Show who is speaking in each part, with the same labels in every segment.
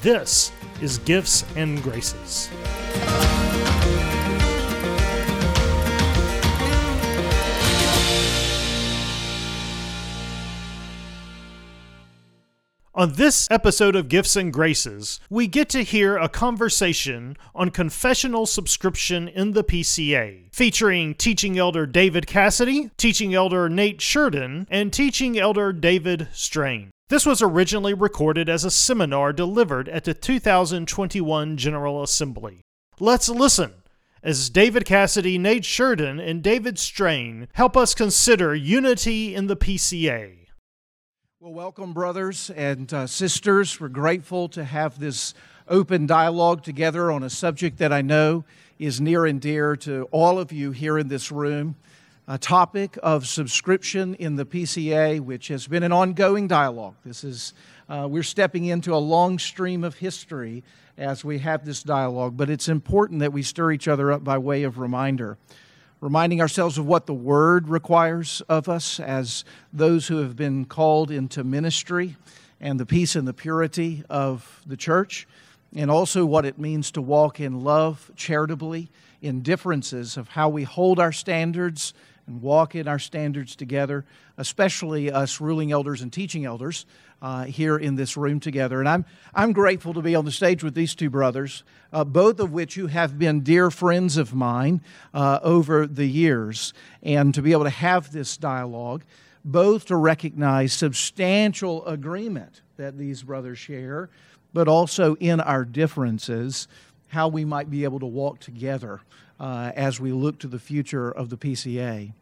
Speaker 1: This is Gifts and Graces. On this episode of Gifts and Graces, we get to hear a conversation on confessional subscription in the PCA, featuring teaching elder David Cassidy, teaching elder Nate Sheridan, and teaching elder David Strain. This was originally recorded as a seminar delivered at the 2021 General Assembly. Let's listen as David Cassidy, Nate Sheridan, and David Strain help us consider unity in the PCA.
Speaker 2: Well, welcome, brothers and uh, sisters. We're grateful to have this open dialogue together on a subject that I know is near and dear to all of you here in this room topic of subscription in the PCA, which has been an ongoing dialogue. This is, uh, we're stepping into a long stream of history as we have this dialogue, but it's important that we stir each other up by way of reminder. Reminding ourselves of what the Word requires of us as those who have been called into ministry and the peace and the purity of the church, and also what it means to walk in love charitably in differences of how we hold our standards and walk in our standards together, especially us ruling elders and teaching elders uh, here in this room together. And I'm, I'm grateful to be on the stage with these two brothers, uh, both of which who have been dear friends of mine uh, over the years, and to be able to have this dialogue, both to recognize substantial agreement that these brothers share, but also in our differences, how we might be able to walk together uh, as we look to the future of the PCA.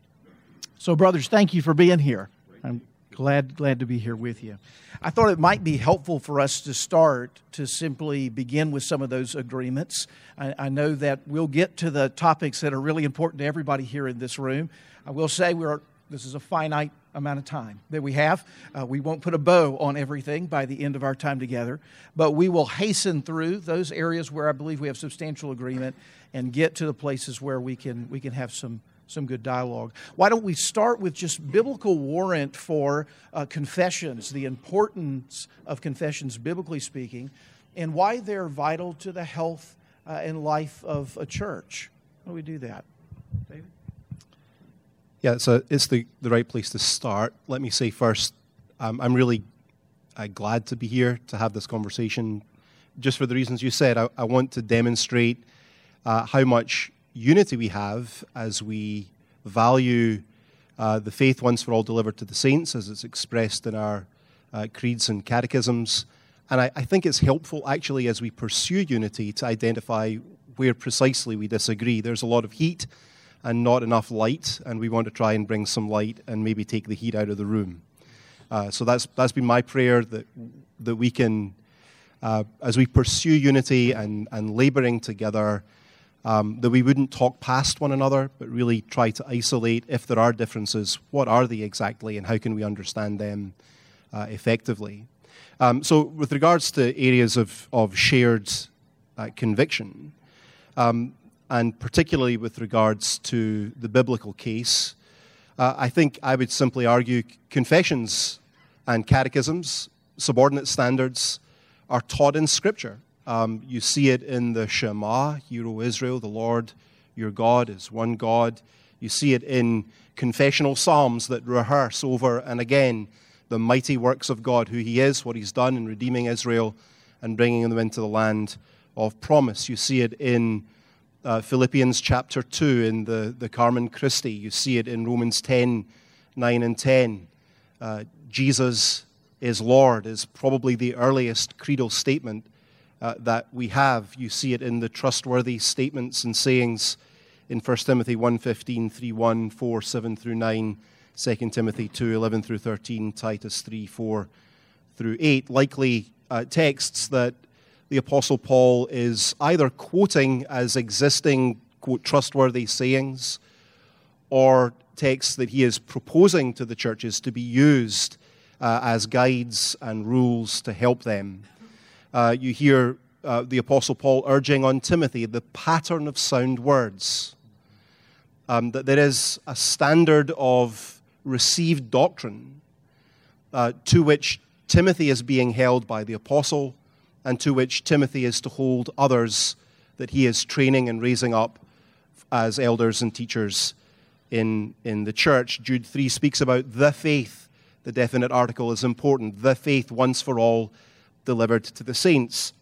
Speaker 2: So, brothers, thank you for being here. I'm glad glad to be here with you. I thought it might be helpful for us to start to simply begin with some of those agreements. I, I know that we'll get to the topics that are really important to everybody here in this room. I will say we're this is a finite amount of time that we have. Uh, we won't put a bow on everything by the end of our time together, but we will hasten through those areas where I believe we have substantial agreement and get to the places where we can we can have some some good dialogue. Why don't we start with just biblical warrant for uh, confessions, the importance of confessions, biblically speaking, and why they're vital to the health uh, and life of a church? How do we do that? David?
Speaker 3: Yeah, so it's the, the right place to start. Let me say first, um, I'm really uh, glad to be here to have this conversation. Just for the reasons you said, I, I want to demonstrate uh, how much unity we have as we value uh, the faith once for all delivered to the saints, as it's expressed in our uh, creeds and catechisms. And I, I, think it's helpful, actually, as we pursue unity, to identify where precisely we disagree. There's a lot of heat and not enough light, and we want to try and bring some light and maybe take the heat out of the room. Uh, so that's, that's been my prayer that, that we can, uh, as we pursue unity and, and laboring together, um, that we wouldn't talk past one another, but really try to isolate, if there are differences, what are they exactly and how can we understand them uh, effectively. Um, so, with regards to areas of, of shared uh, conviction, um, and particularly with regards to the biblical case, uh, I think I would simply argue confessions and catechisms, subordinate standards, are taught in Scripture. Um, you see it in the Shema, Hear, O Israel, the Lord your God is one God. You see it in confessional psalms that rehearse over and again the mighty works of God, who He is, what He's done in redeeming Israel and bringing them into the land of promise. You see it in uh, Philippians chapter 2 in the, the Carmen Christi. You see it in Romans 10 9 and 10. Uh, Jesus is Lord is probably the earliest creedal statement uh, that we have. You see it in the trustworthy statements and sayings in 1 Timothy 1.15, 3.1, 4, 7 through 9, 2 Timothy 2, 11 through 13, Titus 3, 4 through 8. Likely uh, texts that the Apostle Paul is either quoting as existing, quote, trustworthy sayings or texts that he is proposing to the churches to be used uh, as guides and rules to help them. Uh, you hear uh, the Apostle Paul urging on Timothy the pattern of sound words. Um, that there is a standard of received doctrine uh, to which Timothy is being held by the apostle and to which Timothy is to hold others that he is training and raising up as elders and teachers in, in the church. Jude 3 speaks about the faith. The definite article is important. The faith once for all delivered to the saints.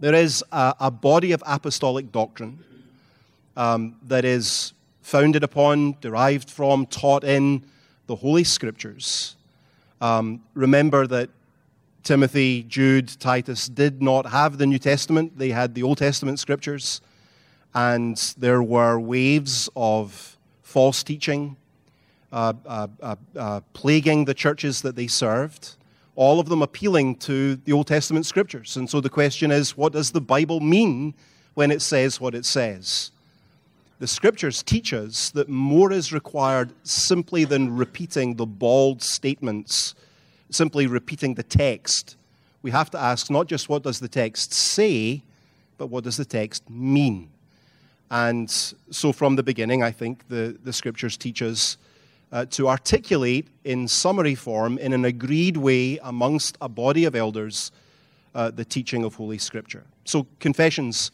Speaker 3: There is a, a body of apostolic doctrine um, that is founded upon, derived from, taught in the Holy Scriptures. Um, remember that Timothy, Jude, Titus did not have the New Testament, they had the Old Testament scriptures, and there were waves of false teaching uh, uh, uh, uh, plaguing the churches that they served, all of them appealing to the Old Testament scriptures. And so the question is what does the Bible mean when it says what it says? The scriptures teach us that more is required simply than repeating the bald statements simply repeating the text. We have to ask not just what does the text say, but what does the text mean? And so from the beginning, I think the, the scriptures teach us uh, to articulate in summary form, in an agreed way amongst a body of elders, uh, the teaching of Holy Scripture. So confessions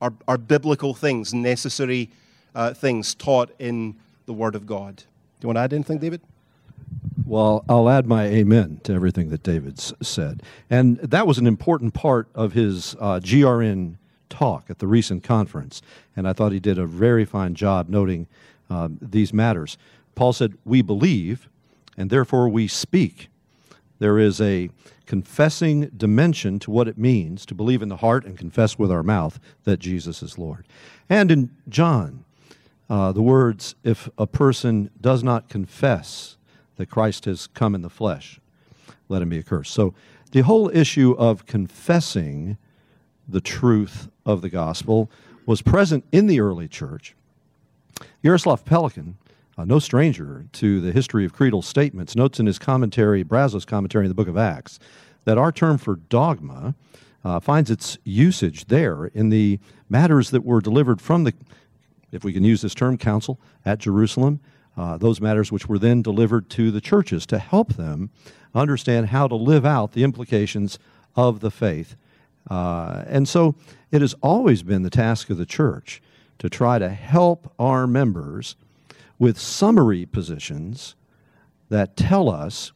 Speaker 3: are, are biblical things, necessary uh, things taught in the Word of God. Do you want to add anything, David?
Speaker 4: Well, I'll add my amen to everything that David said. And that was an important part of his uh, GRN talk at the recent conference. And I thought he did a very fine job noting um, these matters. Paul said, We believe, and therefore we speak. There is a confessing dimension to what it means to believe in the heart and confess with our mouth that Jesus is Lord. And in John, uh, the words, If a person does not confess, that Christ has come in the flesh, let him be accursed. So the whole issue of confessing the truth of the gospel was present in the early church. Yaroslav Pelikan, uh, no stranger to the history of creedal statements, notes in his commentary, Brazos' commentary in the book of Acts, that our term for dogma uh, finds its usage there in the matters that were delivered from the, if we can use this term, council at Jerusalem uh, those matters which were then delivered to the churches to help them understand how to live out the implications of the faith. Uh, and so it has always been the task of the church to try to help our members with summary positions that tell us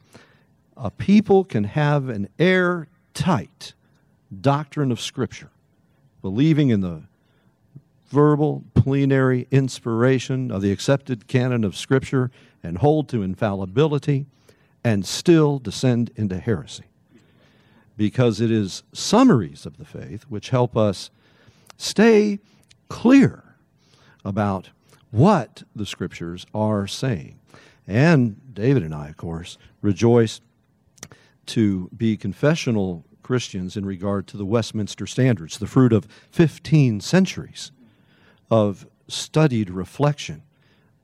Speaker 4: a people can have an airtight doctrine of Scripture, believing in the verbal, plenary inspiration of the accepted canon of Scripture and hold to infallibility and still descend into heresy. Because it is summaries of the faith which help us stay clear about what the Scriptures are saying. And David and I, of course, rejoice to be confessional Christians in regard to the Westminster Standards, the fruit of 15 centuries of studied reflection,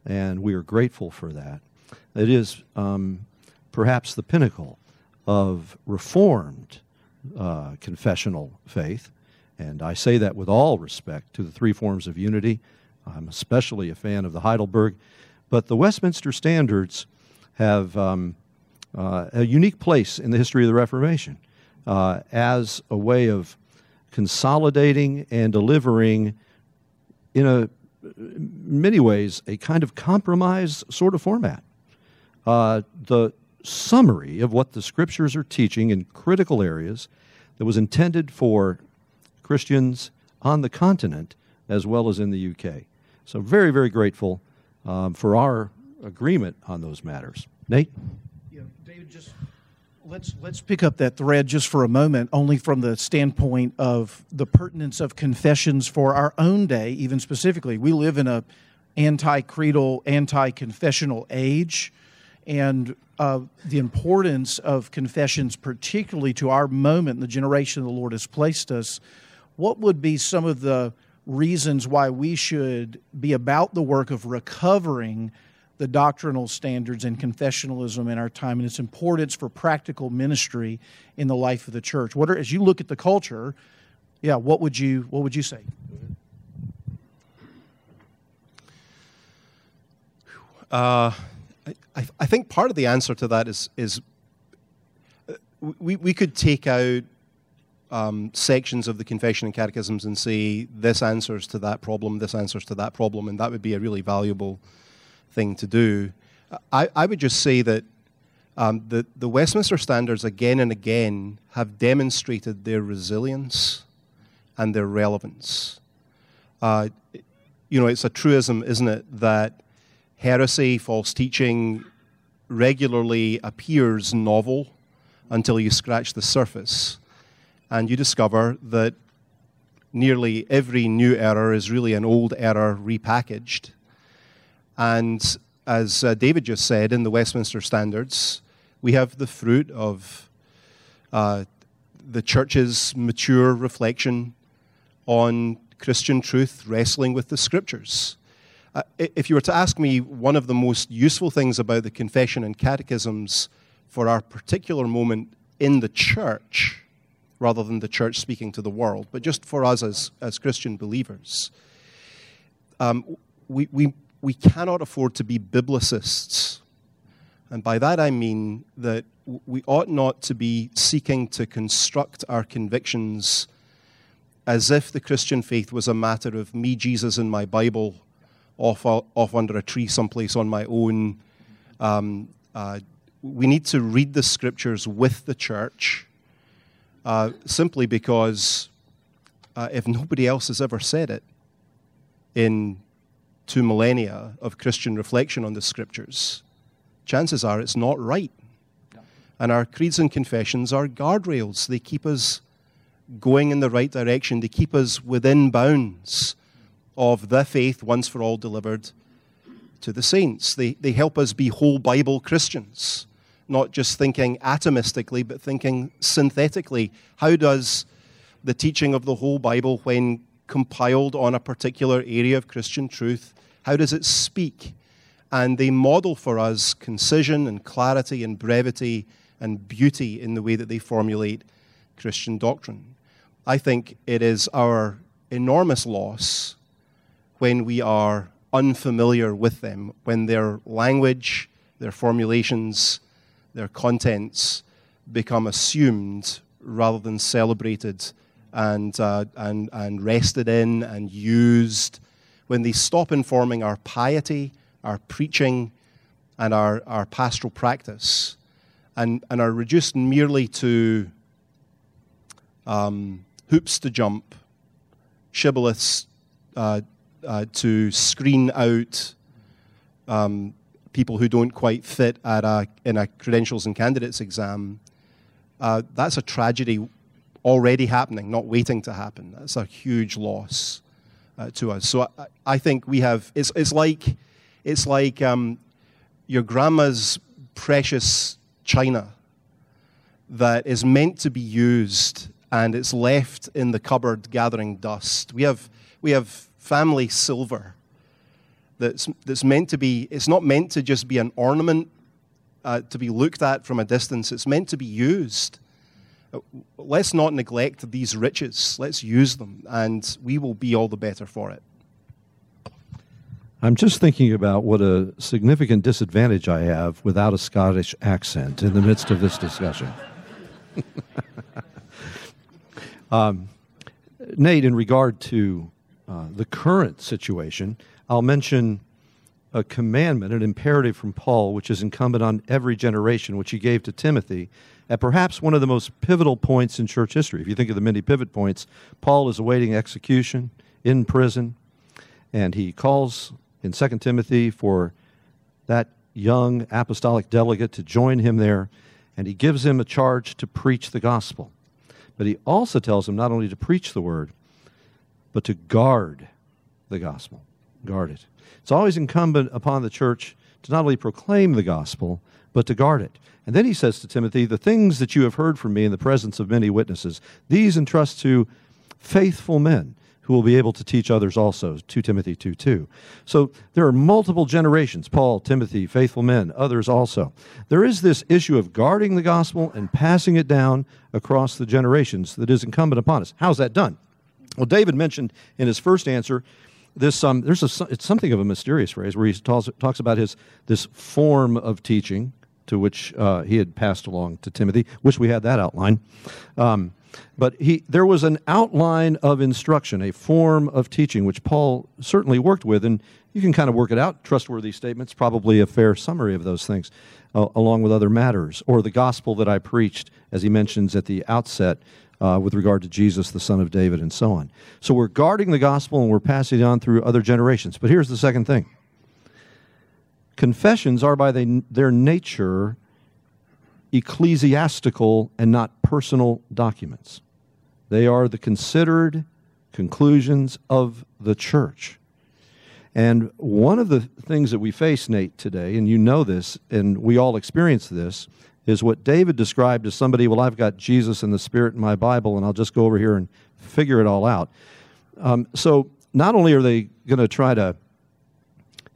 Speaker 4: and we are grateful for that. It is um, perhaps the pinnacle of reformed uh, confessional faith, and I say that with all respect to the three forms of unity. I'm especially a fan of the Heidelberg, but the Westminster Standards have um, uh, a unique place in the history of the Reformation uh, as a way of consolidating and delivering in a many ways a kind of compromise sort of format. Uh, the summary of what the scriptures are teaching in critical areas that was intended for Christians on the continent as well as in the UK. So, very, very grateful um, for our agreement on those matters. Nate?
Speaker 2: Yeah, David, just let's let's pick up that thread just for a moment, only from the standpoint of the pertinence of confessions for our own day, even specifically. We live in a anti-creedal, anti-confessional age, and uh, the importance of confessions, particularly to our moment, the generation the Lord has placed us. What would be some of the reasons why we should be about the work of recovering the doctrinal standards and confessionalism in our time and its importance for practical ministry in the life of the church. What are, as you look at the culture, yeah, what would you what would you say?
Speaker 3: Uh, I, I think part of the answer to that is is uh, we, we could take out um, sections of the confession and catechisms and say this answers to that problem, this answers to that problem, and that would be a really valuable thing to do. I, I would just say that um, the, the Westminster Standards again and again have demonstrated their resilience and their relevance. Uh, you know, it's a truism, isn't it, that heresy, false teaching regularly appears novel until you scratch the surface and you discover that nearly every new error is really an old error repackaged. And as uh, David just said in the Westminster Standards, we have the fruit of uh, the church's mature reflection on Christian truth, wrestling with the scriptures. Uh, if you were to ask me one of the most useful things about the confession and catechisms for our particular moment in the church, rather than the church speaking to the world, but just for us as, as Christian believers. Um, we, we, we cannot afford to be biblicists. And by that I mean that we ought not to be seeking to construct our convictions as if the Christian faith was a matter of me, Jesus, and my Bible off, off under a tree someplace on my own. Um, uh, we need to read the scriptures with the church uh, simply because uh, if nobody else has ever said it in two millennia of Christian reflection on the scriptures, chances are it's not right. And our creeds and confessions are guardrails. They keep us going in the right direction, they keep us within bounds of the faith once for all delivered to the saints. They, they help us be whole Bible Christians not just thinking atomistically, but thinking synthetically. How does the teaching of the whole Bible, when compiled on a particular area of Christian truth, how does it speak? And they model for us concision and clarity and brevity and beauty in the way that they formulate Christian doctrine. I think it is our enormous loss when we are unfamiliar with them, when their language, their formulations, their contents become assumed rather than celebrated and, uh, and, and rested in and used, when they stop informing our piety, our preaching, and our, our pastoral practice, and, and are reduced merely to um, hoops to jump, shibboleths uh, uh, to screen out um, people who don't quite fit at a, in a credentials and candidates exam, uh, that's a tragedy already happening, not waiting to happen. That's a huge loss uh, to us. So I, I, think we have, it's, it's like, it's like um, your grandma's precious china that is meant to be used and it's left in the cupboard gathering dust. We have, we have family silver that's, that's meant to be, it's not meant to just be an ornament uh, to be looked at from a distance, it's meant to be used. Let's not neglect these riches. Let's use them, and we will be all the better for it.
Speaker 4: I'm just thinking about what a significant disadvantage I have without a Scottish accent in the midst of this discussion. um, Nate, in regard to uh, the current situation, I'll mention a commandment, an imperative from Paul, which is incumbent on every generation, which he gave to Timothy at perhaps one of the most pivotal points in church history. If you think of the many pivot points, Paul is awaiting execution in prison, and he calls in 2 Timothy for that young apostolic delegate to join him there, and he gives him a charge to preach the gospel. But he also tells him not only to preach the word, but to guard the gospel. Guard it. It's always incumbent upon the church to not only proclaim the gospel, but to guard it. And then he says to Timothy, The things that you have heard from me in the presence of many witnesses, these entrust to faithful men who will be able to teach others also. 2 timothy 2 2 so there are multiple generations paul timothy faithful men others also. There is this issue of guarding the gospel and passing it down across the generations that is incumbent upon us. How's that done? Well david mentioned in his first answer this um, there's a, it's something of a mysterious phrase where he talks, talks about his this form of teaching to which uh, he had passed along to Timothy. Wish we had that outline. Um, but he, there was an outline of instruction, a form of teaching, which Paul certainly worked with, and you can kind of work it out. Trustworthy statements, probably a fair summary of those things, uh, along with other matters, or the gospel that I preached, as he mentions at the outset, uh, with regard to Jesus, the Son of David, and so on. So we're guarding the gospel and we're passing it on through other generations. But here's the second thing confessions are by they, their nature ecclesiastical and not personal documents. They are the considered conclusions of the church. And one of the things that we face, Nate, today, and you know this, and we all experience this, is what David described as somebody, well, I've got Jesus and the Spirit in my Bible, and I'll just go over here and figure it all out. Um, so not only are they going to try to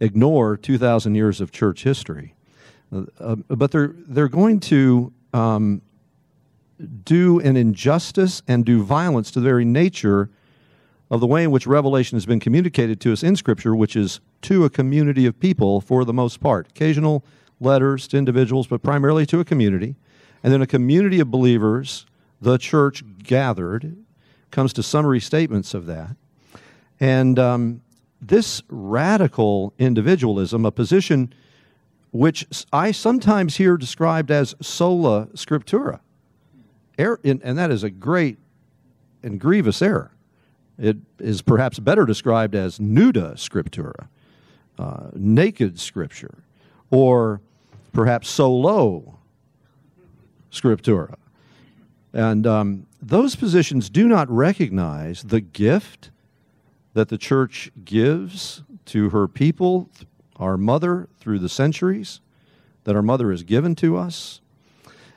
Speaker 4: ignore 2,000 years of church history, uh, uh, but they're, they're going to um, do an injustice and do violence to the very nature of the way in which revelation has been communicated to us in Scripture, which is to a community of people for the most part. Occasional letters to individuals, but primarily to a community. And then a community of believers, the church gathered, comes to summary statements of that. And um, this radical individualism, a position which I sometimes hear described as sola scriptura, and that is a great and grievous error. It is perhaps better described as nuda scriptura, uh, naked scripture, or perhaps solo scriptura. And um, those positions do not recognize the gift that the church gives to her people, our mother, through the centuries, that our mother has given to us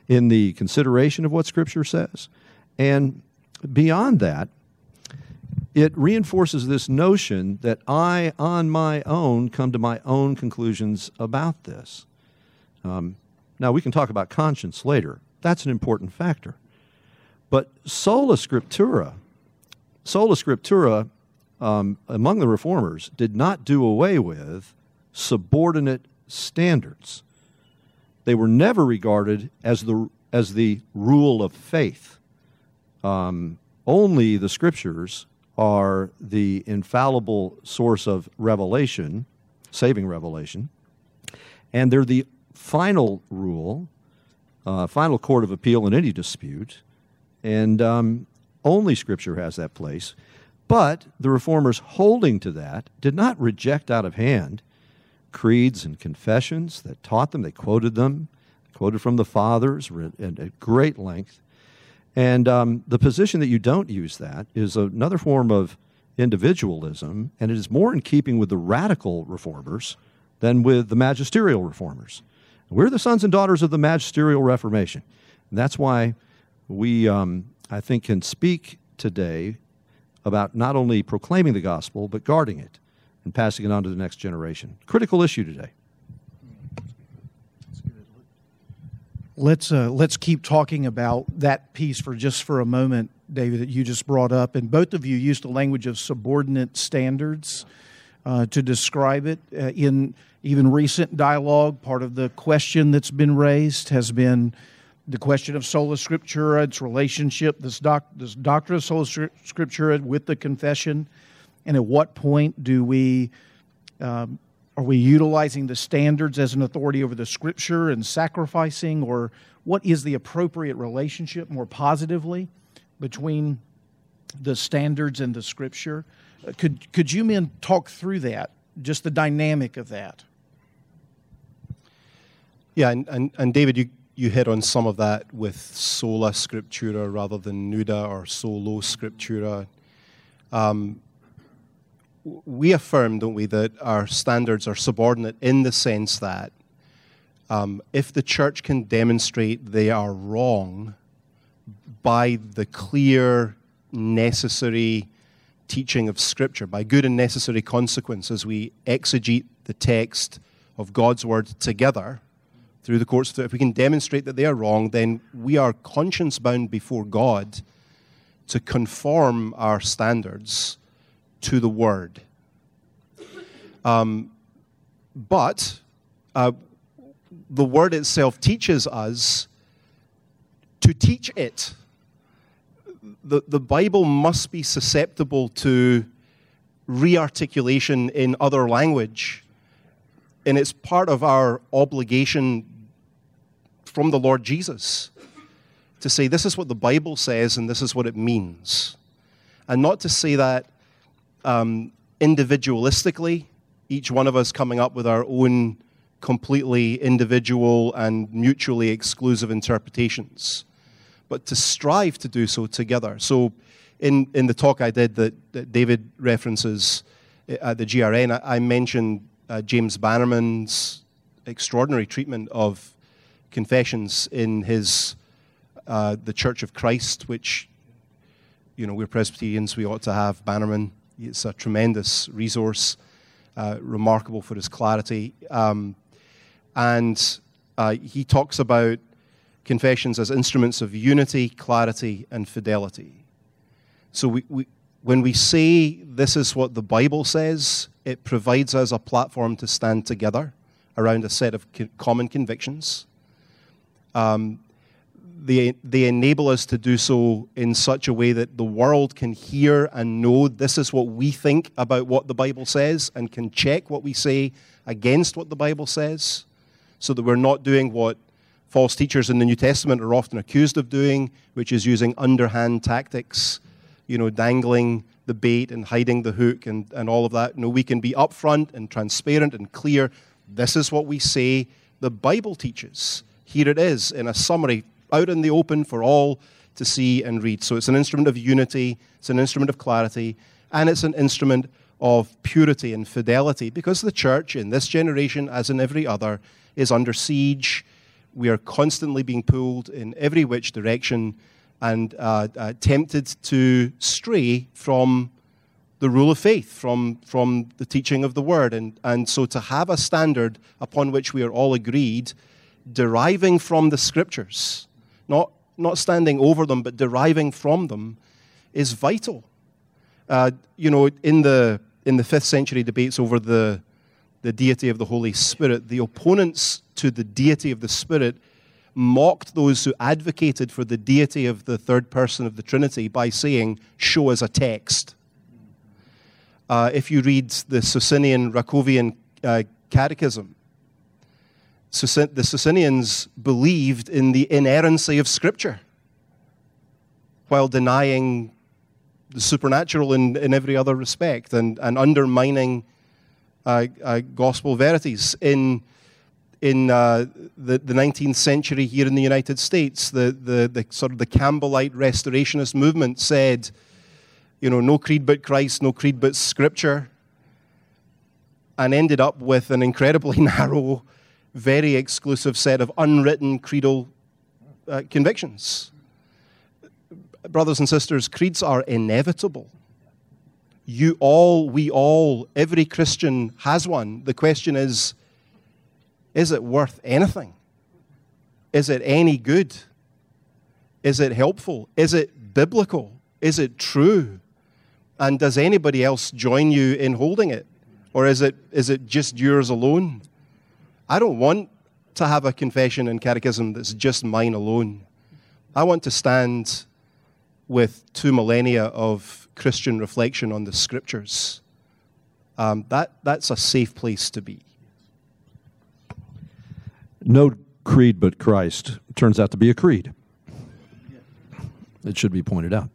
Speaker 4: in the consideration of what Scripture says. And beyond that, it reinforces this notion that I, on my own, come to my own conclusions about this. Um, now, we can talk about conscience later. That's an important factor. But sola scriptura, sola scriptura um, among the reformers did not do away with subordinate standards. They were never regarded as the, as the rule of faith. Um, only the scriptures are the infallible source of revelation, saving revelation, and they're the final rule, uh, final court of appeal in any dispute, and um, only Scripture has that place. But the reformers holding to that did not reject out of hand creeds and confessions that taught them. They quoted them, quoted from the fathers at great length. And um, the position that you don't use that is another form of individualism, and it is more in keeping with the radical reformers than with the magisterial reformers. We're the sons and daughters of the magisterial Reformation. And that's why we, um, I think, can speak today about not only proclaiming the gospel, but guarding it and passing it on to the next generation. Critical issue today.
Speaker 2: Let's uh, let's keep talking about that piece for just for a moment, David, that you just brought up, and both of you used the language of subordinate standards uh, to describe it. Uh, in even recent dialogue, part of the question that's been raised has been the question of sola scriptura, its relationship, this, doc, this doctrine of sola scriptura with the confession, and at what point do we um, Are we utilizing the standards as an authority over the scripture and sacrificing? Or what is the appropriate relationship more positively between the standards and the scripture? Uh, could, could you men talk through that, just the dynamic of that?
Speaker 3: Yeah, and, and, and David, you, you hit on some of that with sola scriptura rather than nuda or solo scriptura. Um, we affirm, don't we, that our standards are subordinate in the sense that um, if the church can demonstrate they are wrong by the clear, necessary teaching of Scripture, by good and necessary consequences, we exegete the text of God's Word together through the courts, if we can demonstrate that they are wrong, then we are conscience bound before God to conform our standards to the Word. Um, but uh, the Word itself teaches us to teach it. The, the Bible must be susceptible to rearticulation in other language. And it's part of our obligation from the Lord Jesus to say, this is what the Bible says and this is what it means. And not to say that um, individualistically, each one of us coming up with our own completely individual and mutually exclusive interpretations, but to strive to do so together. So, in, in the talk I did that, that David references uh, at the GRN, I, I mentioned uh, James Bannerman's extraordinary treatment of confessions in his uh, the Church of Christ, which you know we're Presbyterians, we ought to have Bannerman. It's a tremendous resource, uh, remarkable for his clarity. Um, and uh, he talks about confessions as instruments of unity, clarity, and fidelity. So we, we, when we say this is what the Bible says, it provides us a platform to stand together around a set of common convictions. Um, they, they enable us to do so in such a way that the world can hear and know this is what we think about what the Bible says and can check what we say against what the Bible says so that we're not doing what false teachers in the New Testament are often accused of doing, which is using underhand tactics, you know, dangling the bait and hiding the hook and, and all of that. No, we can be upfront and transparent and clear. This is what we say the Bible teaches. Here it is in a summary out in the open for all to see and read. So it's an instrument of unity, it's an instrument of clarity, and it's an instrument of purity and fidelity because the church in this generation, as in every other, is under siege. We are constantly being pulled in every which direction and uh, uh, tempted to stray from the rule of faith, from, from the teaching of the word. And, and so to have a standard upon which we are all agreed, deriving from the scriptures, not, not standing over them, but deriving from them, is vital. Uh, you know, in the, in the fifth century debates over the, the deity of the Holy Spirit, the opponents to the deity of the Spirit mocked those who advocated for the deity of the third person of the Trinity by saying, Show us a text. Uh, if you read the Socinian Racovian uh, Catechism, the Socinians believed in the inerrancy of Scripture while denying the supernatural in, in every other respect and, and undermining uh, uh, gospel verities. In, in uh, the, the 19th century here in the United States, the, the, the sort of the Campbellite restorationist movement said, you know, no creed but Christ, no creed but Scripture, and ended up with an incredibly narrow very exclusive set of unwritten creedal uh, convictions. Brothers and sisters, creeds are inevitable. You all, we all, every Christian has one. The question is is it worth anything? Is it any good? Is it helpful? Is it biblical? Is it true? And does anybody else join you in holding it? Or is it, is it just yours alone? I don't want to have a confession and catechism that's just mine alone. I want to stand with two millennia of Christian reflection on the scriptures. Um, that, that's a safe place to be.
Speaker 4: no creed but Christ turns out to be a creed. It should be pointed out.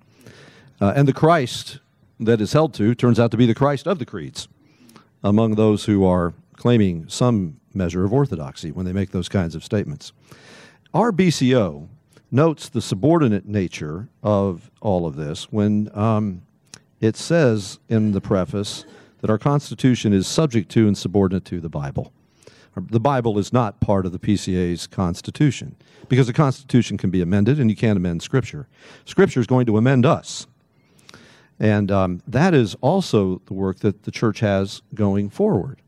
Speaker 4: Uh, and the Christ that is held to turns out to be the Christ of the creeds among those who are claiming some measure of orthodoxy when they make those kinds of statements. Our BCO notes the subordinate nature of all of this when um, it says in the preface that our Constitution is subject to and subordinate to the Bible. The Bible is not part of the PCA's Constitution because the Constitution can be amended and you can't amend Scripture. Scripture is going to amend us. And um, that is also the work that the church has going forward.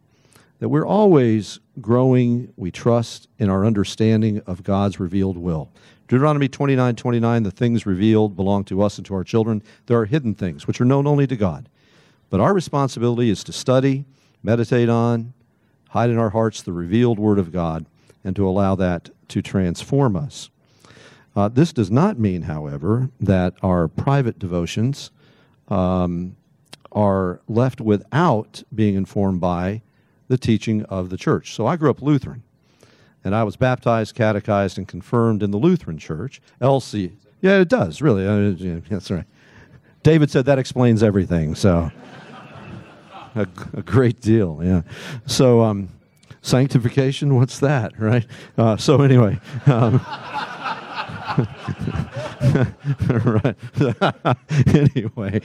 Speaker 4: That we're always growing, we trust in our understanding of God's revealed will. Deuteronomy 29 29, the things revealed belong to us and to our children. There are hidden things which are known only to God. But our responsibility is to study, meditate on, hide in our hearts the revealed Word of God, and to allow that to transform us. Uh, this does not mean, however, that our private devotions um, are left without being informed by the teaching of the church. So I grew up Lutheran, and I was baptized, catechized, and confirmed in the Lutheran Church. LC, yeah, it does really. Yeah, that's right. David said that explains everything. So a, a great deal. Yeah. So um, sanctification, what's that, right? Uh, so anyway. Um, right. anyway,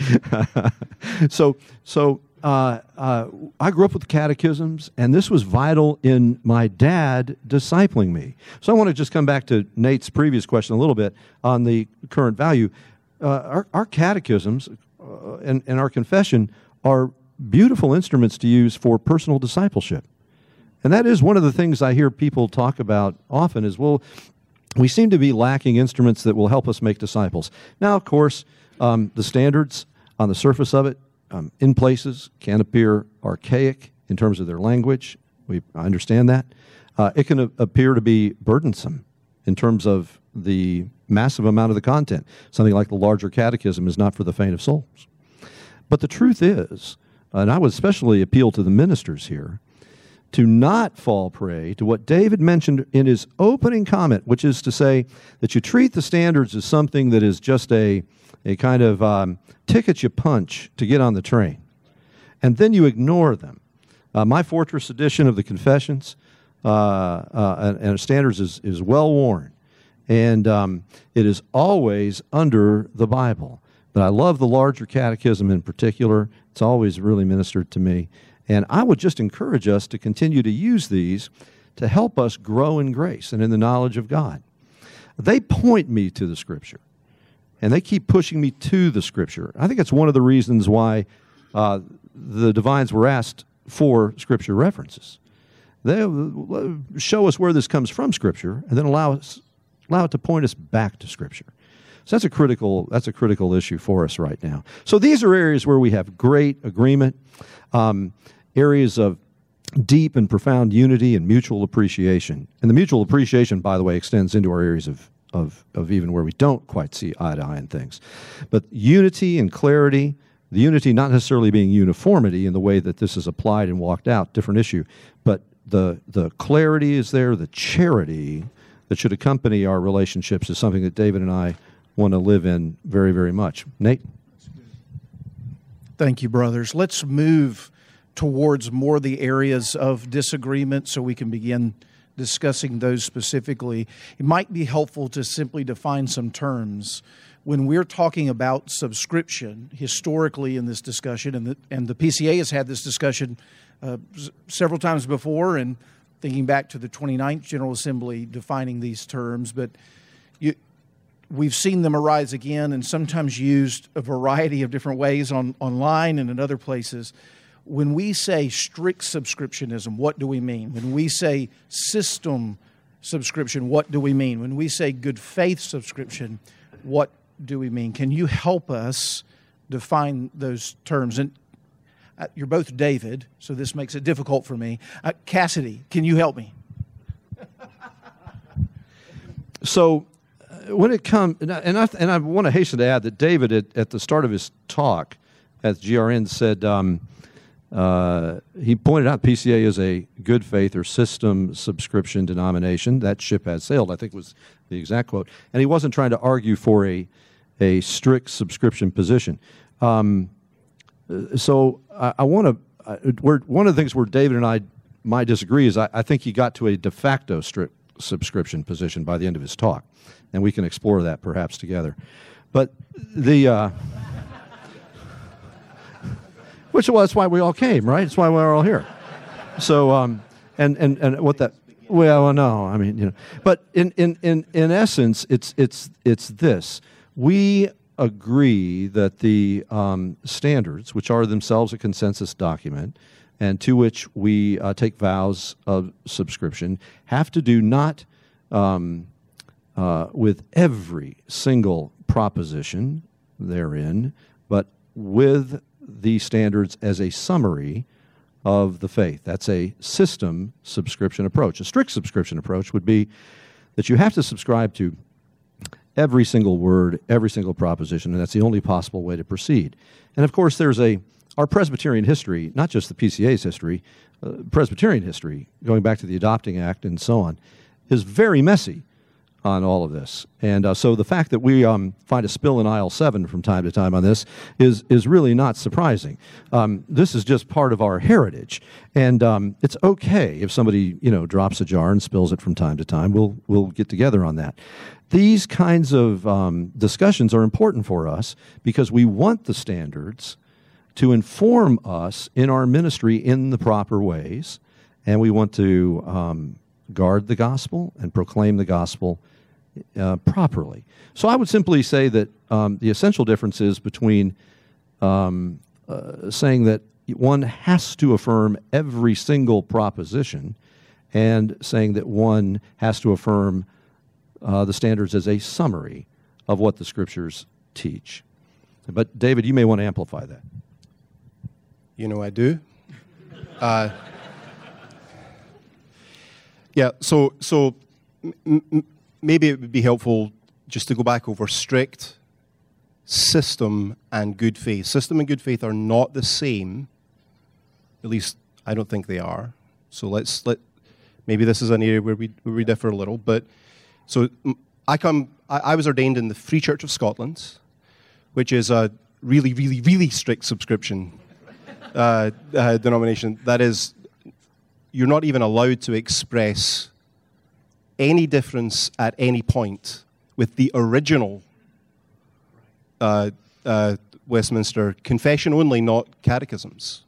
Speaker 4: so so uh, uh, I grew up with catechisms, and this was vital in my dad discipling me. So I want to just come back to Nate's previous question a little bit on the current value. Uh, our, our, catechisms uh, and, and our confession are beautiful instruments to use for personal discipleship. And that is one of the things I hear people talk about often is, well, we seem to be lacking instruments that will help us make disciples. Now, of course, um, the standards on the surface of it, um, in places, can appear archaic in terms of their language. We I understand that. Uh, it can a- appear to be burdensome in terms of the massive amount of the content. Something like the larger catechism is not for the faint of souls. But the truth is, and I would especially appeal to the ministers here, to not fall prey to what David mentioned in his opening comment, which is to say that you treat the standards as something that is just a, a kind of um, ticket you punch to get on the train, and then you ignore them. Uh, my Fortress edition of the Confessions uh, uh, and, and, standards is, is well worn, and um, it is always under the Bible. But I love the larger catechism in particular. It's always really ministered to me. And I would just encourage us to continue to use these to help us grow in grace and in the knowledge of God. They point me to the Scripture, and they keep pushing me to the Scripture. I think it's one of the reasons why uh, the divines were asked for Scripture references. They show us where this comes from Scripture, and then allow us allow it to point us back to Scripture. So that's a critical that's a critical issue for us right now. So these are areas where we have great agreement. Um, areas of deep and profound unity and mutual appreciation. And the mutual appreciation, by the way, extends into our areas of, of, of even where we don't quite see eye to eye in things. But unity and clarity, the unity not necessarily being uniformity in the way that this is applied and walked out, different issue, but the, the clarity is there, the charity that should accompany our relationships is something that David and I want to live in very, very much. Nate?
Speaker 2: Thank you, brothers. Let's move towards more the areas of disagreement so we can begin discussing those specifically. It might be helpful to simply define some terms. When we're talking about subscription, historically in this discussion, and the, and the PCA has had this discussion uh, several times before, and thinking back to the 29th General Assembly defining these terms, but you, we've seen them arise again and sometimes used a variety of different ways on, online and in other places when we say strict subscriptionism, what do we mean? When we say system subscription, what do we mean? When we say good faith subscription, what do we mean? Can you help us define those terms? And uh, you're both David, so this makes it difficult for me. Uh, Cassidy, can you help me?
Speaker 4: so, uh, when it comes, and I, and I, and I want to hasten to add that David, at, at the start of his talk at GRN, said, um, Uh, he pointed out PCA is a good faith or system subscription denomination. That ship has sailed, I think was the exact quote. And he wasn't trying to argue for a, a strict subscription position. Um, so I, I want to, one of the things where David and I might disagree is I, I think he got to a de facto strict subscription position by the end of his talk. And we can explore that perhaps together. But the. Uh, which well, that's why we all came, right? That's why we're all here. So, um, and, and, and what that, well, no, I mean, you know, but in, in, in, in essence, it's, it's, it's this. We agree that the um, standards, which are themselves a consensus document, and to which we uh, take vows of subscription, have to do not um, uh, with every single proposition therein, but with the standards as a summary of the faith. That's a system subscription approach. A strict subscription approach would be that you have to subscribe to every single word, every single proposition, and that's the only possible way to proceed. And of course, there's a our Presbyterian history, not just the PCA's history, uh, Presbyterian history, going back to the Adopting Act and so on, is very messy on all of this. And uh, so the fact that we um, find a spill in aisle seven from time to time on this is, is really not surprising. Um, this is just part of our heritage. And um, it's okay if somebody, you know, drops a jar and spills it from time to time. We'll, we'll get together on that. These kinds of um, discussions are important for us because we want the standards to inform us in our ministry in the proper ways. And we want to um, guard the gospel and proclaim the gospel uh, properly. So I would simply say that um, the essential difference is between um, uh, saying that one has to affirm every single proposition and saying that one has to affirm uh, the standards as a summary of what the scriptures teach. But, David, you may want to amplify that.
Speaker 3: You know, I do. Uh, yeah, so, so m- maybe it would be helpful just to go back over strict, system, and good faith. System and good faith are not the same. At least I don't think they are. So let's let maybe this is an area where we where we differ a little. But so I come. I, I was ordained in the Free Church of Scotland, which is a really, really, really strict subscription uh, uh, denomination. That is, you're not even allowed to express any difference at any point with the original uh, uh, Westminster Confession only, not catechisms.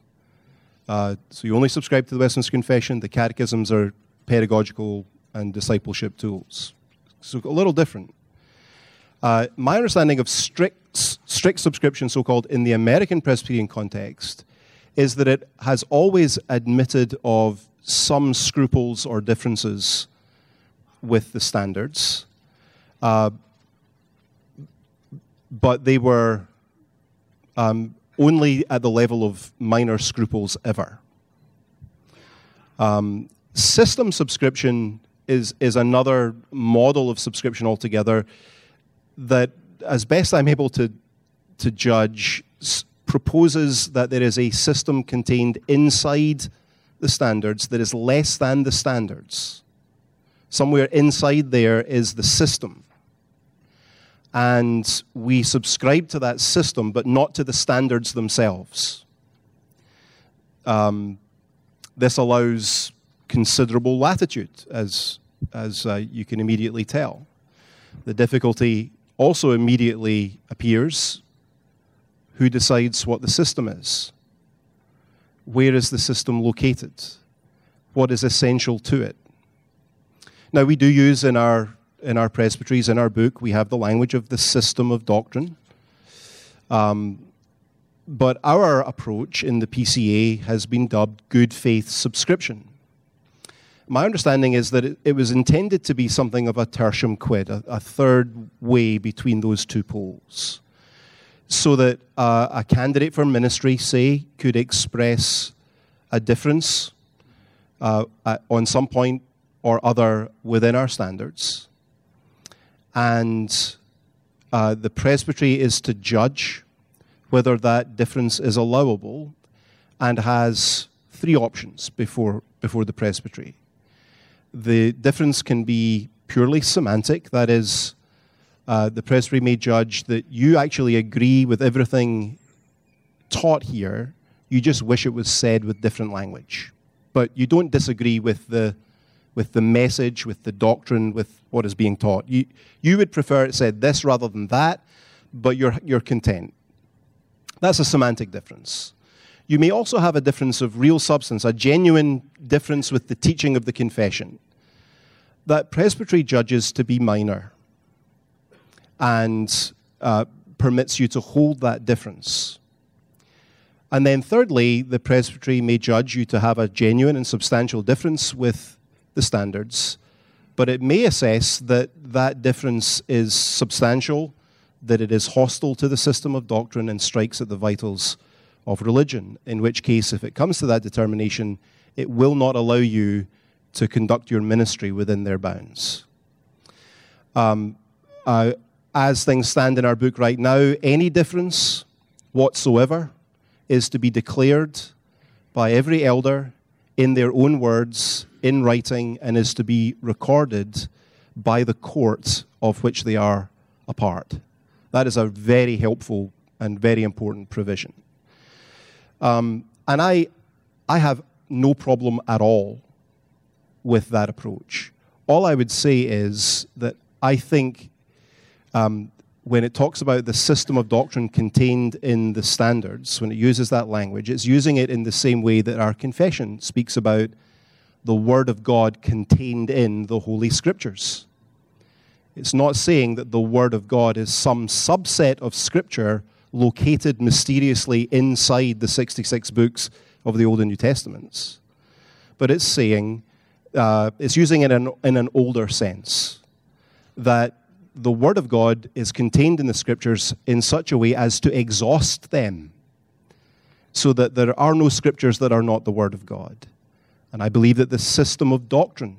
Speaker 3: Uh, so you only subscribe to the Westminster Confession. The catechisms are pedagogical and discipleship tools. So a little different. Uh, my understanding of strict, strict subscription, so called, in the American Presbyterian context, is that it has always admitted of some scruples or differences with the standards, uh, but they were um, only at the level of minor scruples ever. Um, system subscription is, is another model of subscription altogether that, as best I'm able to, to judge, s- proposes that there is a system contained inside the standards that is less than the standards somewhere inside there is the system. And we subscribe to that system, but not to the standards themselves. Um, this allows considerable latitude, as, as uh, you can immediately tell. The difficulty also immediately appears who decides what the system is? Where is the system located? What is essential to it? Now, we do use in our, in our presbyteries, in our book, we have the language of the system of doctrine. Um, but our approach in the PCA has been dubbed good faith subscription. My understanding is that it, it was intended to be something of a tertium quid, a, a third way between those two poles, so that uh, a candidate for ministry, say, could express a difference uh, on some point or other within our standards. And uh, the presbytery is to judge whether that difference is allowable and has three options before, before the presbytery. The difference can be purely semantic, that is, uh, the presbytery may judge that you actually agree with everything taught here, you just wish it was said with different language. But you don't disagree with the, with the message, with the doctrine, with what is being taught. You, you would prefer it said this rather than that, but you're, you're content. That's a semantic difference. You may also have a difference of real substance, a genuine difference with the teaching of the confession that presbytery judges to be minor and uh, permits you to hold that difference. And then, thirdly, the presbytery may judge you to have a genuine and substantial difference with the standards, but it may assess that that difference is substantial, that it is hostile to the system of doctrine and strikes at the vitals of religion, in which case, if it comes to that determination, it will not allow you to conduct your ministry within their bounds. Um, uh, as things stand in our book right now, any difference whatsoever is to be declared by every elder in their own words, in writing, and is to be recorded by the court of which they are a part. That is a very helpful and very important provision. Um, and I, I have no problem at all with that approach. All I would say is that I think um, when it talks about the system of doctrine contained in the standards, when it uses that language, it's using it in the same way that our confession speaks about the Word of God contained in the Holy Scriptures. It's not saying that the Word of God is some subset of Scripture located mysteriously inside the 66 books of the Old and New Testaments. But it's saying, uh, it's using it in, in an older sense, that the Word of God is contained in the Scriptures in such a way as to exhaust them, so that there are no Scriptures that are not the Word of God. And I believe that the system of doctrine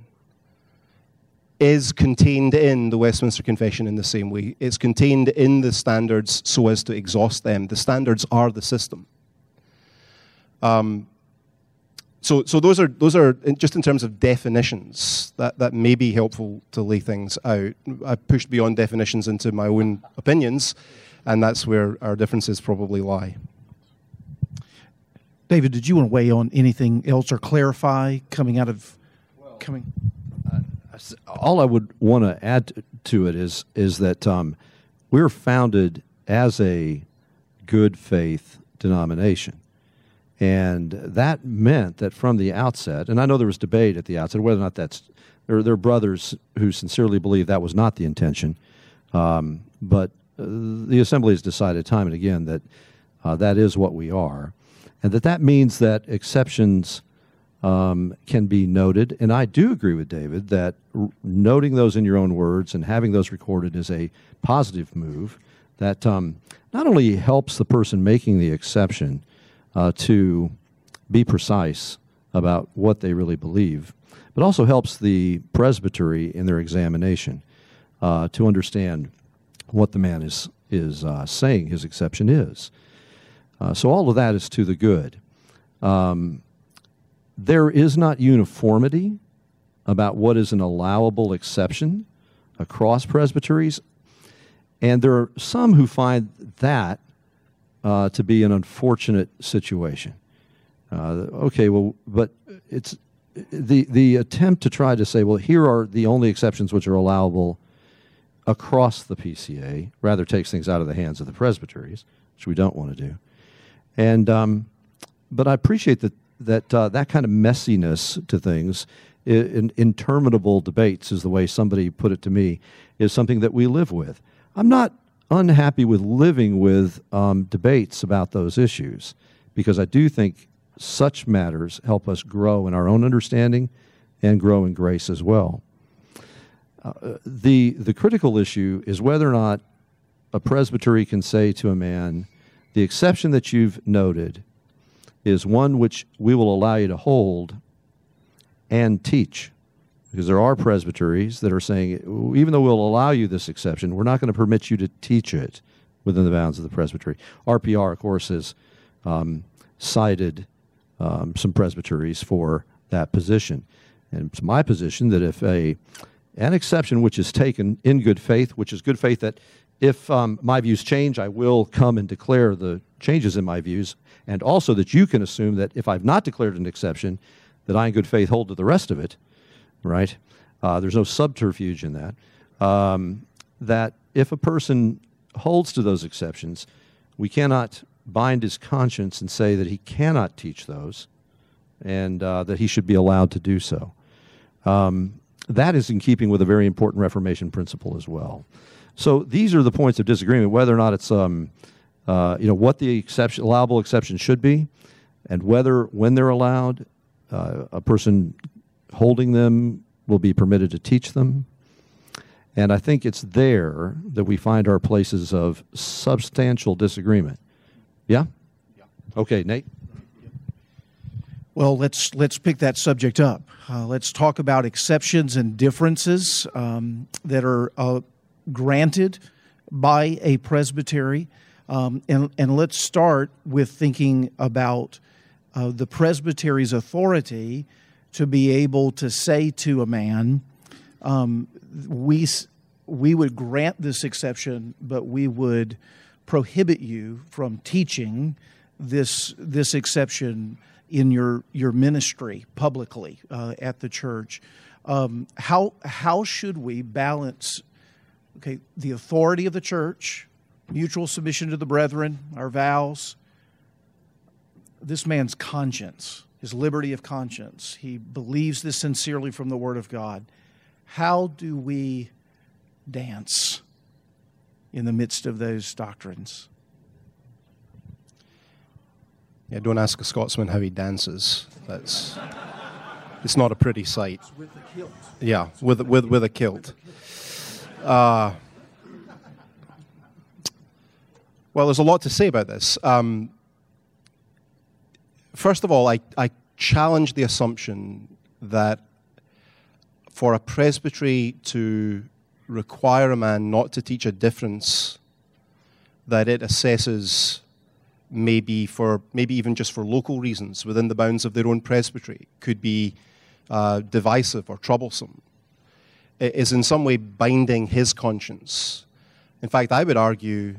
Speaker 3: is contained in the Westminster Confession in the same way. It's contained in the standards so as to exhaust them. The standards are the system. Um, so, so those are those are just in terms of definitions that, that may be helpful to lay things out. I pushed beyond definitions into my own opinions, and that's where our differences probably lie.
Speaker 2: David, did you want to weigh on anything else or clarify coming out of well, coming?
Speaker 4: Uh, all I would want to add to it is is that um, we're founded as a good faith denomination. And that meant that from the outset, and I know there was debate at the outset whether or not that's, there, there are brothers who sincerely believe that was not the intention. Um, but uh, the assembly has decided time and again that uh, that is what we are. And that that means that exceptions um, can be noted. And I do agree with David that r- noting those in your own words and having those recorded is a positive move that um, not only helps the person making the exception uh, to be precise about what they really believe, but also helps the presbytery in their examination uh, to understand what the man is is uh, saying his exception is. Uh, so all of that is to the good. Um, there is not uniformity about what is an allowable exception across presbyteries, and there are some who find that uh, to be an unfortunate situation. Uh, okay, well, but it's the the attempt to try to say, well, here are the only exceptions which are allowable across the PCA. Rather takes things out of the hands of the presbyteries, which we don't want to do. And um, but I appreciate that that uh, that kind of messiness to things. In, interminable debates is the way somebody put it to me is something that we live with. I'm not unhappy with living with um, debates about those issues because I do think such matters help us grow in our own understanding and grow in grace as well. Uh, the, the critical issue is whether or not a presbytery can say to a man, the exception that you've noted is one which we will allow you to hold and teach because there are presbyteries that are saying, even though we'll allow you this exception, we're not going to permit you to teach it within the bounds of the presbytery. RPR, of course, has um, cited um, some presbyteries for that position. And it's my position that if a an exception which is taken in good faith, which is good faith that if um, my views change, I will come and declare the changes in my views, and also that you can assume that if I've not declared an exception, that I in good faith hold to the rest of it, right? Uh, there's no subterfuge in that. Um, that if a person holds to those exceptions, we cannot bind his conscience and say that he cannot teach those and uh, that he should be allowed to do so. Um, that is in keeping with a very important Reformation principle as well. So these are the points of disagreement, whether or not it's um, uh, you know what the exception, allowable exception should be, and whether when they're allowed, uh, a person holding them will be permitted to teach them. And I think it's there that we find our places of substantial disagreement. Yeah? yeah. Okay, Nate?
Speaker 2: Well, let's let's pick that subject up. Uh, let's talk about exceptions and differences um, that are uh, granted by a presbytery, um, and and let's start with thinking about uh, the presbytery's authority to be able to say to a man, um, "We we would grant this exception, but we would prohibit you from teaching this this exception." in your your ministry publicly uh, at the church. Um, how how should we balance okay the authority of the church, mutual submission to the brethren, our vows, this man's conscience, his liberty of conscience. He believes this sincerely from the Word of God. How do we dance in the midst of those doctrines?
Speaker 3: Yeah, don't ask a Scotsman how he dances. That's it's not a pretty sight.
Speaker 2: With a kilt.
Speaker 3: Yeah, with with with a kilt. Uh, well, there's a lot to say about this. Um, first of all, I, I challenge the assumption that for a presbytery to require a man not to teach a difference, that it assesses maybe for maybe even just for local reasons within the bounds of their own presbytery could be uh, divisive or troublesome it is in some way binding his conscience. In fact, I would argue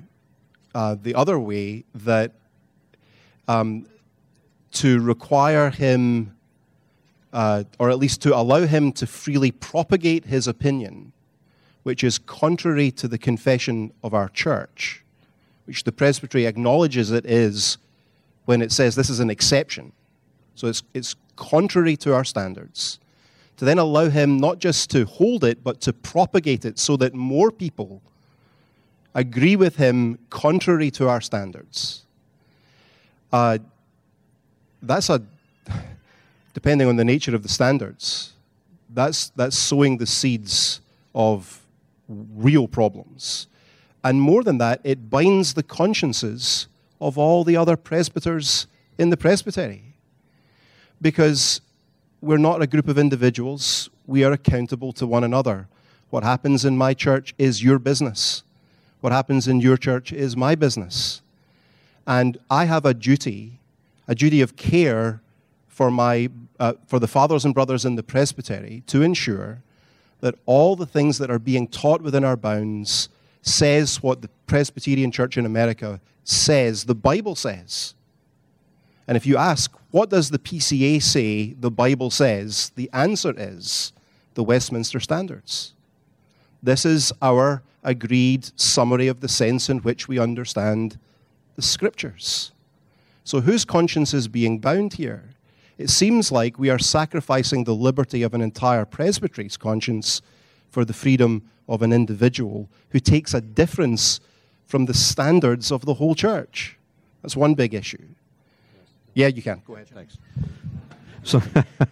Speaker 3: uh, the other way that um, to require him, uh, or at least to allow him to freely propagate his opinion, which is contrary to the confession of our church, which the presbytery acknowledges it is when it says this is an exception. So it's, it's contrary to our standards. To then allow him not just to hold it, but to propagate it so that more people agree with him contrary to our standards. Uh, that's a, depending on the nature of the standards, that's, that's sowing the seeds of real problems. And more than that, it binds the consciences of all the other presbyters in the presbytery. Because we're not a group of individuals, we are accountable to one another. What happens in my church is your business. What happens in your church is my business. And I have a duty, a duty of care for, my, uh, for the fathers and brothers in the presbytery to ensure that all the things that are being taught within our bounds says what the Presbyterian Church in America says, the Bible says. And if you ask, what does the PCA say the Bible says? The answer is the Westminster Standards. This is our agreed summary of the sense in which we understand the Scriptures. So, whose conscience is being bound here? It seems like we are sacrificing the liberty of an entire presbytery's conscience for the freedom of an individual who takes a difference from the standards of the whole church. That's one big issue. Yeah, you can. Go ahead.
Speaker 4: Thanks. So,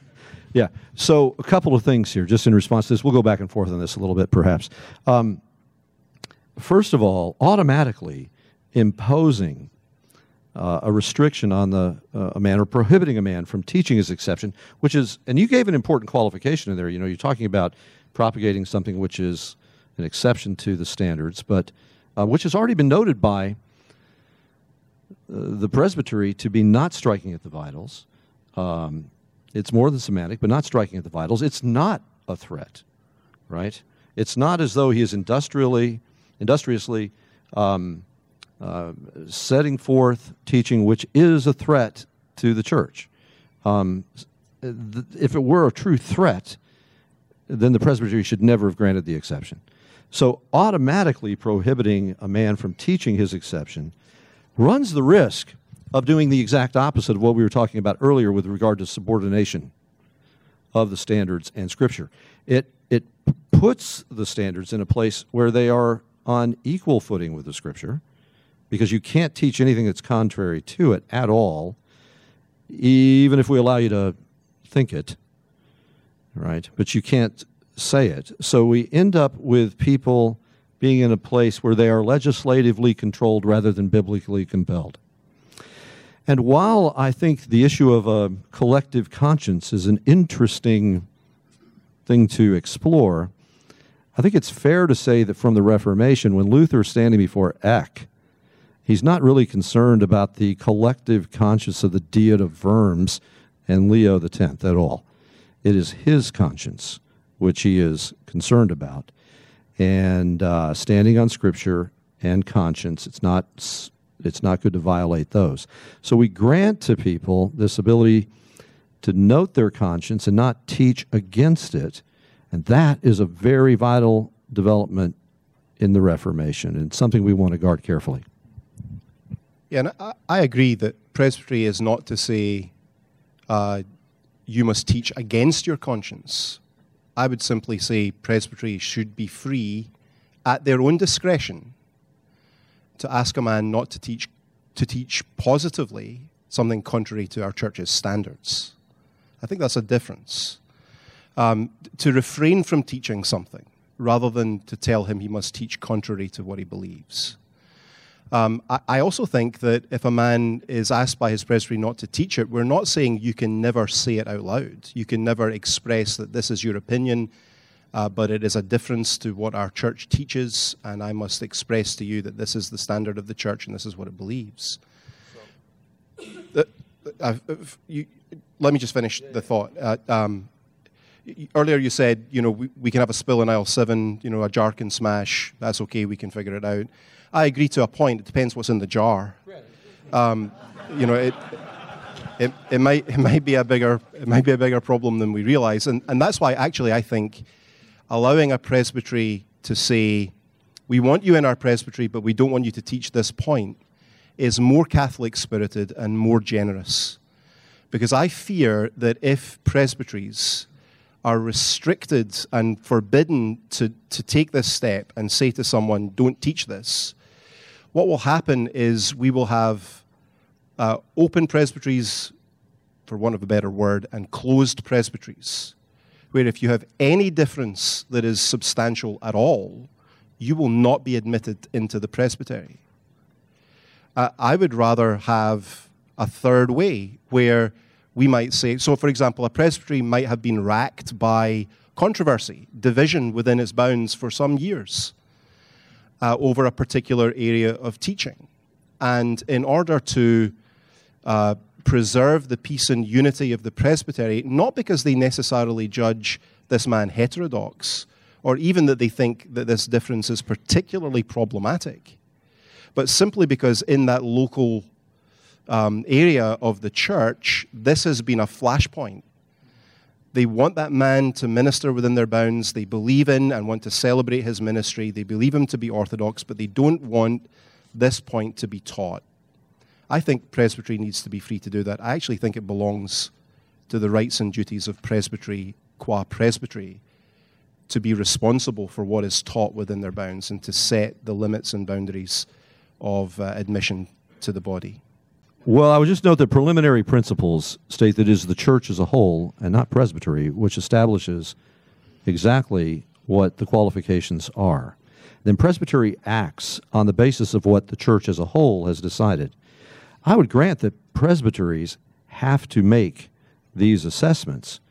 Speaker 4: yeah. So, a couple of things here, just in response to this. We'll go back and forth on this a little bit, perhaps. Um, first of all, automatically imposing uh, a restriction on the uh, a man or prohibiting a man from teaching his exception, which is, and you gave an important qualification in there. You know, you're talking about propagating something which is an exception to the standards, but uh, which has already been noted by uh, the presbytery to be not striking at the vitals, Um, it's more than semantic, but not striking at the vitals. It's not a threat, right? It's not as though he is industrially, industriously um, uh, setting forth teaching which is a threat to the church. Um, th- if it were a true threat, then the presbytery should never have granted the exception. So, automatically prohibiting a man from teaching his exception runs the risk of doing the exact opposite of what we were talking about earlier with regard to subordination of the standards and Scripture. It, it puts the standards in a place where they are on equal footing with the Scripture because you can't teach anything that's contrary to it at all, even if we allow you to think it, right? But you can't say it. So we end up with people being in a place where they are legislatively controlled rather than biblically compelled. And while I think the issue of a collective conscience is an interesting thing to explore, I think it's fair to say that from the Reformation, when Luther is standing before Eck, he's not really concerned about the collective conscience of the Diet of Worms and Leo X at all. It is his conscience which he is concerned about. And uh, standing on Scripture and conscience, it's not it's not good to violate those. So we grant to people this ability to note their conscience and not teach against it. And that is a very vital development in the Reformation and something we want to guard carefully.
Speaker 3: Yeah, and I, I agree that presbytery is not to say uh, you must teach against your conscience. I would simply say presbytery should be free at their own discretion to ask a man not to teach to teach positively something contrary to our church's standards. I think that's a difference. Um, to refrain from teaching something rather than to tell him he must teach contrary to what he believes. Um, I, I, also think that if a man is asked by his presbytery not to teach it, we're not saying you can never say it out loud. You can never express that this is your opinion uh, but it is a difference to what our church teaches, and I must express to you that this is the standard of the church and this is what it believes. Uh, uh, you, let me just finish the thought. Uh, um, earlier you said, you know, we, we, can have a spill in aisle seven, you know, a jar can smash, that's okay, we can figure it out. I agree to a point, it depends what's in the jar. Um, you know, it, it, it, might, it, might be a bigger, it might be a bigger problem than we realize, and, and that's why actually I think allowing a presbytery to say, we want you in our presbytery, but we don't want you to teach this point, is more Catholic spirited and more generous. Because I fear that if presbyteries are restricted and forbidden to, to take this step and say to someone, don't teach this, what will happen is we will have uh, open presbyteries, for want of a better word, and closed presbyteries where if you have any difference that is substantial at all, you will not be admitted into the presbytery. Uh, I would rather have a third way where we might say, so for example, a presbytery might have been racked by controversy, division within its bounds for some years uh, over a particular area of teaching. And in order to uh, preserve the peace and unity of the presbytery, not because they necessarily judge this man heterodox, or even that they think that this difference is particularly problematic, but simply because in that local um, area of the church, this has been a flashpoint. They want that man to minister within their bounds. They believe in and want to celebrate his ministry. They believe him to be orthodox, but they don't want this point to be taught. I think presbytery needs to be free to do that. I actually think it belongs to the rights and duties of presbytery qua presbytery to be responsible for what is taught within their bounds and to set the limits and boundaries of uh, admission to the body.
Speaker 4: Well, I would just note that preliminary principles state that it is the church as a whole and not presbytery which establishes exactly what the qualifications are. Then presbytery acts on the basis of what the church as a whole has decided. I would grant that presbyteries have to make these assessments,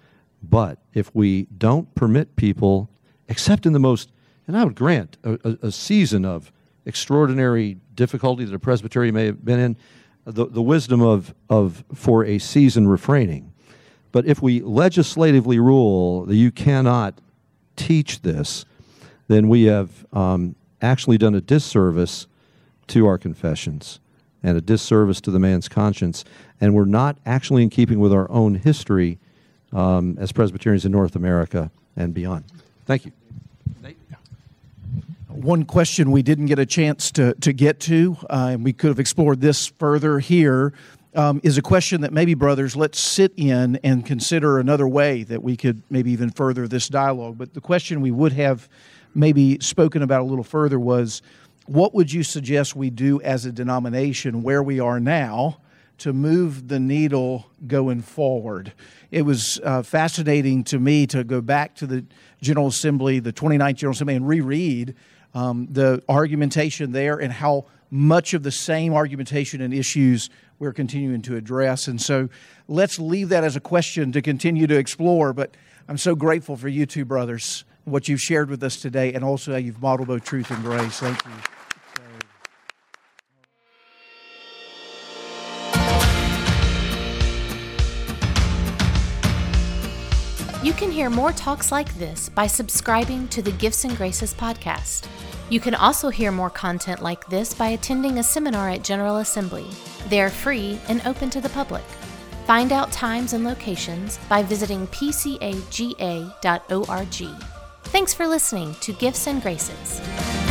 Speaker 4: but if we don't permit people, except in the most, and I would grant a, a, a season of extraordinary difficulty that a presbytery may have been in, the, the wisdom of, of for a season refraining. But if we legislatively rule that you cannot teach this, then we have um, actually done a disservice to our confessions and a disservice to the man's conscience. And we're not actually in keeping with our own history um, as Presbyterians in North America and beyond. Thank you.
Speaker 2: One question we didn't get a chance to, to get to, uh, and we could have explored this further here, um, is a question that maybe, brothers, let's sit in and consider another way that we could maybe even further this dialogue. But the question we would have maybe spoken about a little further was what would you suggest we do as a denomination where we are now to move the needle going forward? It was uh, fascinating to me to go back to the General Assembly, the 29th General Assembly, and reread um, the argumentation there and how much of the same argumentation and issues we're continuing to address. And so let's leave that as a question to continue to explore. But I'm so grateful for you two brothers, what you've shared with us today, and also how you've modeled both truth and grace. Thank you.
Speaker 5: You can hear more talks like this by subscribing to the Gifts and Graces podcast. You can also hear more content like this by attending a seminar at General Assembly. They are free and open to the public. Find out times and locations by visiting pcaga.org. Thanks for listening to Gifts and Graces.